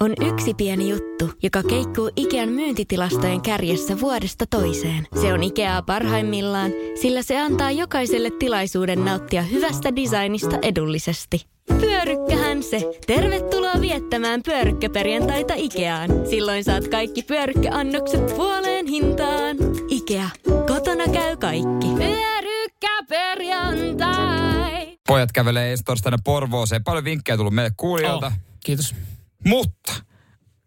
on yksi pieni juttu, joka keikkuu Ikean myyntitilastojen kärjessä vuodesta toiseen. Se on Ikeaa parhaimmillaan, sillä se antaa jokaiselle tilaisuuden nauttia hyvästä designista edullisesti. Pyörykkähän se! Tervetuloa viettämään pyörykkäperjantaita Ikeaan. Silloin saat kaikki pyörykkäannokset puoleen hintaan. Ikea. Kotona käy kaikki. Pyörykkäperjantai. Pojat kävelee ensi torstaina Porvooseen. Paljon vinkkejä tullut meille kuulijoilta. Oh, kiitos. Mutta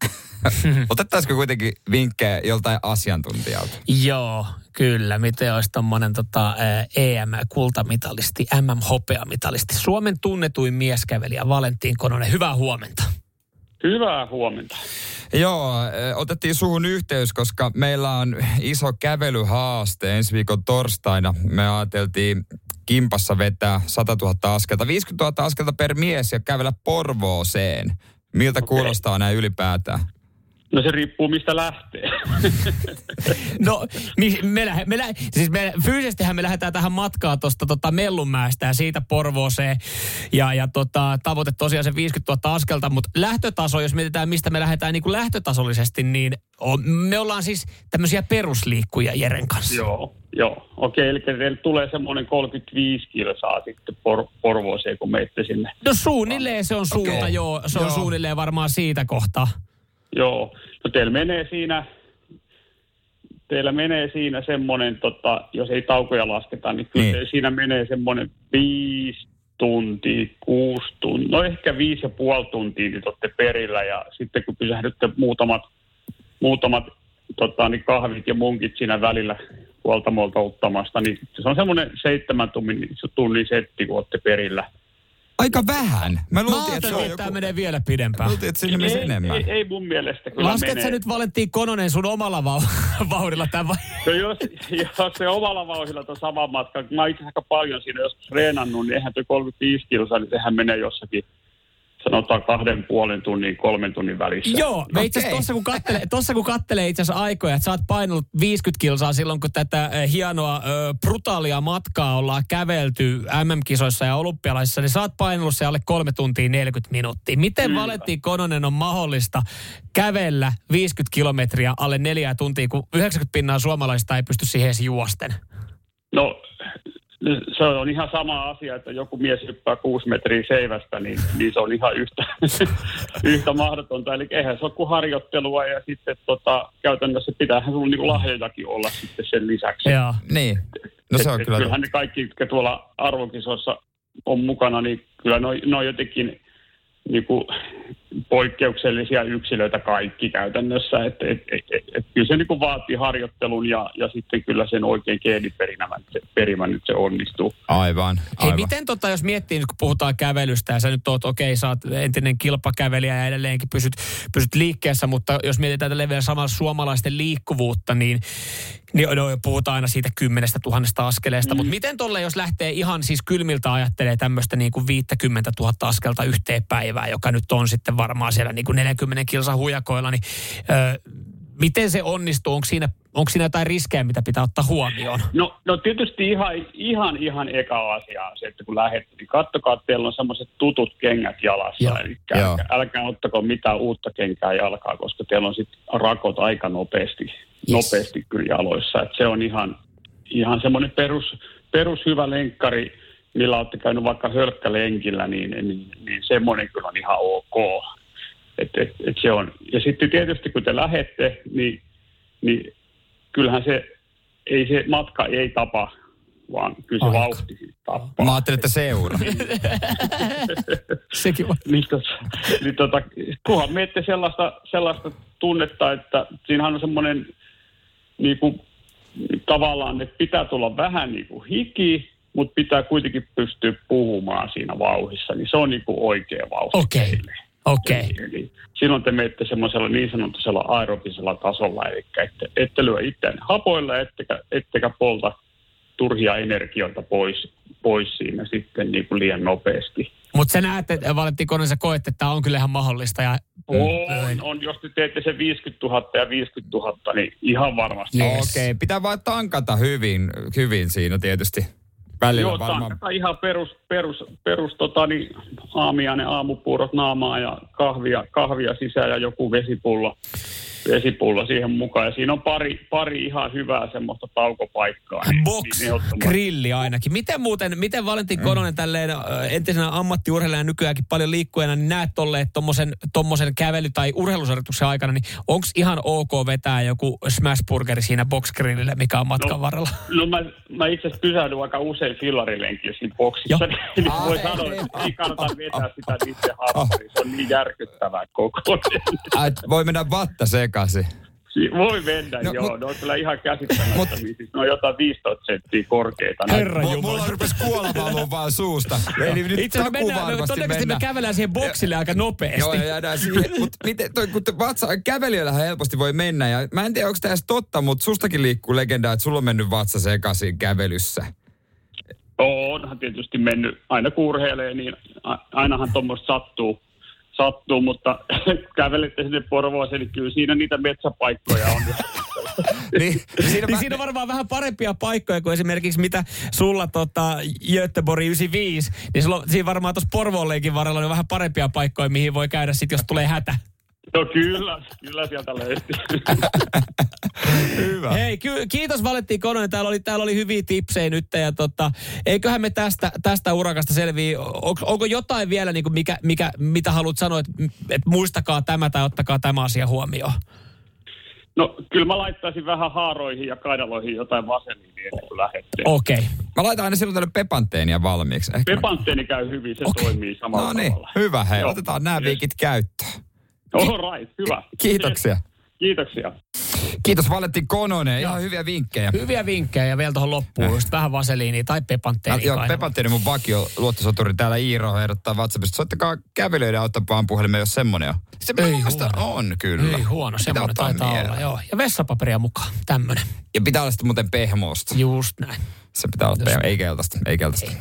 otettaisiko kuitenkin vinkkejä joltain asiantuntijalta? Joo, kyllä. Miten olisi tuommoinen tota, EM-kultamitalisti, MM-hopeamitalisti, Suomen tunnetuin mieskävelijä Valentin Kononen. Hyvää huomenta. Hyvää huomenta. Joo, otettiin suhun yhteys, koska meillä on iso kävelyhaaste ensi viikon torstaina. Me ajateltiin kimpassa vetää 100 000 askelta, 50 000 askelta per mies ja kävellä Porvooseen. Miltä okay. kuulostaa näin ylipäätään? No se riippuu mistä lähtee. no me, me, lähe, me, lähe, siis me fyysisestihän me lähdetään tähän matkaa tuosta tota Mellunmäestä ja siitä Porvooseen. Ja, ja tota, tavoite tosiaan se 50 000 askelta, mutta lähtötaso, jos mietitään mistä me lähdetään niin kuin lähtötasollisesti, niin on, me ollaan siis tämmöisiä perusliikkuja Jeren kanssa. Joo, joo. Okei, eli teille tulee semmoinen 35 kilsaa sitten por, Porvooseen, kun menette sinne. No suunnilleen se on suunta, okay. joo. Se on joo. suunnilleen varmaan siitä kohtaa. Joo, no teillä menee siinä, teillä menee siinä semmoinen, tota, jos ei taukoja lasketa, niin kyllä niin. siinä menee semmoinen viisi tuntia, kuusi tuntia, no ehkä viisi ja puoli tuntia, niin olette perillä ja sitten kun pysähdytte muutamat, muutamat tota, niin kahvit ja munkit siinä välillä huoltamolta ottamasta, niin se on semmoinen seitsemän tunnin, tunnin setti, kun olette perillä. Aika vähän. Mä luultiin, että, että joku... tämä menee vielä pidempään. Luultiin, että siinä menisi enemmän. Ei, ei, mun mielestä kyllä Lasket menee. sä nyt Valentti Kononen sun omalla vau- vauhdilla tämän vai? No jos, jos se omalla vauhdilla on sama matka, mä itse aika paljon siinä jos treenannut, niin eihän tuo 35 kilsaa, niin sehän menee jossakin sanotaan kahden puolen tunnin, kolmen tunnin välissä. Joo, me itse asiassa tuossa kun kattelee, tossa kun kattelee itse asiassa aikoja, että sä oot painellut 50 kilsaa silloin, kun tätä äh, hienoa, brutaalia matkaa ollaan kävelty MM-kisoissa ja olympialaisissa, niin sä oot painellut se alle kolme tuntia 40 minuuttia. Miten mm. Valentti Kononen on mahdollista kävellä 50 kilometriä alle neljä tuntia, kun 90 pinnaa suomalaisista ei pysty siihen edes juosten? No se on ihan sama asia, että joku mies hyppää kuusi metriä seivästä, niin, niin se on ihan yhtä, yhtä mahdotonta. Eli eihän se ole kuin harjoittelua ja sitten tota, käytännössä pitäähän sinulla niin lahjojakin olla sitten sen lisäksi. Joo, niin. No se on et, kyllä. Kyllähän ne kaikki, jotka tuolla arvokisossa on mukana, niin kyllä ne on, ne on jotenkin niin kuin poikkeuksellisia yksilöitä kaikki käytännössä. Että et, et, et, et, kyllä se niin vaatii harjoittelun ja, ja sitten kyllä sen oikein geeniperimän se, perimä nyt se onnistuu. Aivan. aivan. Hei, miten tota, jos miettii, kun puhutaan kävelystä ja sä nyt oot, okei, okay, sä oot entinen kilpakävelijä ja edelleenkin pysyt, pysyt liikkeessä, mutta jos mietitään tätä vielä samalla suomalaisten liikkuvuutta, niin niin no, puhutaan aina siitä kymmenestä tuhannesta askeleesta, mm. mutta miten tolle, jos lähtee ihan siis kylmiltä ajattelee tämmöistä niin kuin 50 000 askelta yhteen päivään, joka nyt on sitten varmaan siellä niin kuin 40 kilsa hujakoilla, niin ö, miten se onnistuu? Onko siinä, onko siinä jotain riskejä, mitä pitää ottaa huomioon? No, no tietysti ihan, ihan, ihan eka asia on se, että kun lähdet, niin kattokaa, että teillä on semmoiset tutut kengät jalassa. Joo. Eli älkää, älkää ottako mitään uutta kenkää jalkaa, koska teillä on sitten rakot aika nopeasti, yes. nopeasti kyllä jaloissa. Et se on ihan, ihan semmoinen perus, perus hyvä lenkkari, millä olette käynyt vaikka hölkkälenkillä, niin, niin, niin semmoinen kyllä on ihan ok. Et, et, et se on. Ja sitten tietysti kun te lähette, niin, niin kyllähän se, ei se matka ei tapa, vaan kyllä se Aika. vauhti tappaa. Mä ajattelin, että seura. Sekin on. niin, tota, niin tota, kunhan miette sellaista, sellaista tunnetta, että siinähän on semmoinen niin kuin, tavallaan, että pitää tulla vähän niin kuin hiki, mutta pitää kuitenkin pystyä puhumaan siinä vauhissa, niin se on niin kuin oikea vauhti Okei. Okay. Okei. Okay. Eli, eli silloin te menette semmoisella niin sanotusella aerobisella tasolla, eli ette, ette lyö itseään hapoilla, ettekä, ettekä polta turhia energioita pois, pois siinä sitten niin kuin liian nopeasti. Mutta sä näet, että Valentti Konen, sä koet, että tämä on kyllä ihan mahdollista. Ja... On, on, jos te teette sen 50 000 ja 50 000, niin ihan varmasti. Yes. Okei, okay. pitää vaan tankata hyvin, hyvin siinä tietysti. Välillä Joo, varmaan. Ihan perus, perus, perus tota, niin, aamiainen, aamupuurot naamaa ja kahvia, kahvia sisään ja joku vesipullo vesipullo siihen mukaan. Ja siinä on pari, pari ihan hyvää semmoista taukopaikkaa. Niin, Box niin grilli ainakin. Miten muuten, miten Valentin Kononen mm. tälleen entisenä ammattiurheilijana nykyäänkin paljon liikkujana, niin näet tolleen tommosen, tommosen kävely- tai urheilusarjoituksen aikana, niin onko ihan ok vetää joku smashburgeri siinä box grillille, mikä on matkan no, varrella? No mä, mä itse asiassa pysähdyn aika usein fillarilenkiä siinä boksissa. niin voi sanoa, että ei kannata vetää sitä itse haastattelua. Se on niin järkyttävää koko ajan. Voi mennä vatta sekaisin. Voi mennä, no, joo. Mut, ne on kyllä ihan käsittämättömiä. Siis ne on jotain 15 senttiä korkeita. Herra Jumala. Mulla rupesi kuolema vaan suusta. Eli nyt Itse asiassa mennään, me, todennäköisesti me kävellään siihen boksille ja, aika nopeasti. Joo, ja jäädään siihen. Mutta miten, toi, kun vatsa, kävelijöillähän helposti voi mennä. Ja mä en tiedä, onko tämä edes totta, mutta sustakin liikkuu legendaa, että sulla on mennyt vatsa sekaisin kävelyssä. Onhan tietysti mennyt. Aina kun urheilee, niin ainahan tuommoista sattuu sattuu, mutta kävelette sinne Porvooseen, niin kyllä siinä niitä metsäpaikkoja on. niin, siinä, niin siinä on varmaan vähän parempia paikkoja kuin esimerkiksi mitä sulla tota, Göteborg 95. Niin sulla, siinä varmaan tuossa Porvoolleikin varrella on vähän parempia paikkoja, mihin voi käydä sitten, jos tulee hätä. No kyllä, kyllä sieltä löytyy. Hyvä. Hei, ky- kiitos Valentti Kononen. Täällä oli, täällä oli hyviä tipsejä nyt. Ja tota, eiköhän me tästä, tästä urakasta selviä. On, onko jotain vielä, niin kuin mikä, mikä, mitä haluat sanoa, että, että muistakaa tämä tai ottakaa tämä asia huomioon? No kyllä mä laittaisin vähän haaroihin ja kaidaloihin jotain vaseliinia ennen kuin lähdette. Okei. Okay. Mä laitan aina silloin tälle pepanteenia valmiiksi. Ehkä Pepanteeni mä... käy hyvin, se okay. toimii samalla No niin, tavalla. hyvä hei. Joo. Otetaan nämä viikit käyttöön. All right, hyvä. Kiitoksia. Kiitoksia. Kiitos Valetti Kononen, ihan hyviä vinkkejä. Hyviä vinkkejä ja vielä tuohon loppuun, just vähän vaseliinia tai pepanteeni. Joo, pepanteeni mun vakio luottosoturi täällä Iiro ehdottaa WhatsAppista. Soittakaa kävelyiden autopaan puhelimeen, jos semmonen on. Se Ei huono. on kyllä. Ei huono, semmonen taitaa mieleen. olla, joo. Ja vessapaperia mukaan, tämmönen. Ja pitää olla sitten muuten pehmosta. Just näin. Se pitää olla pehmosta, ei keltaista, ei keltaista. Ei.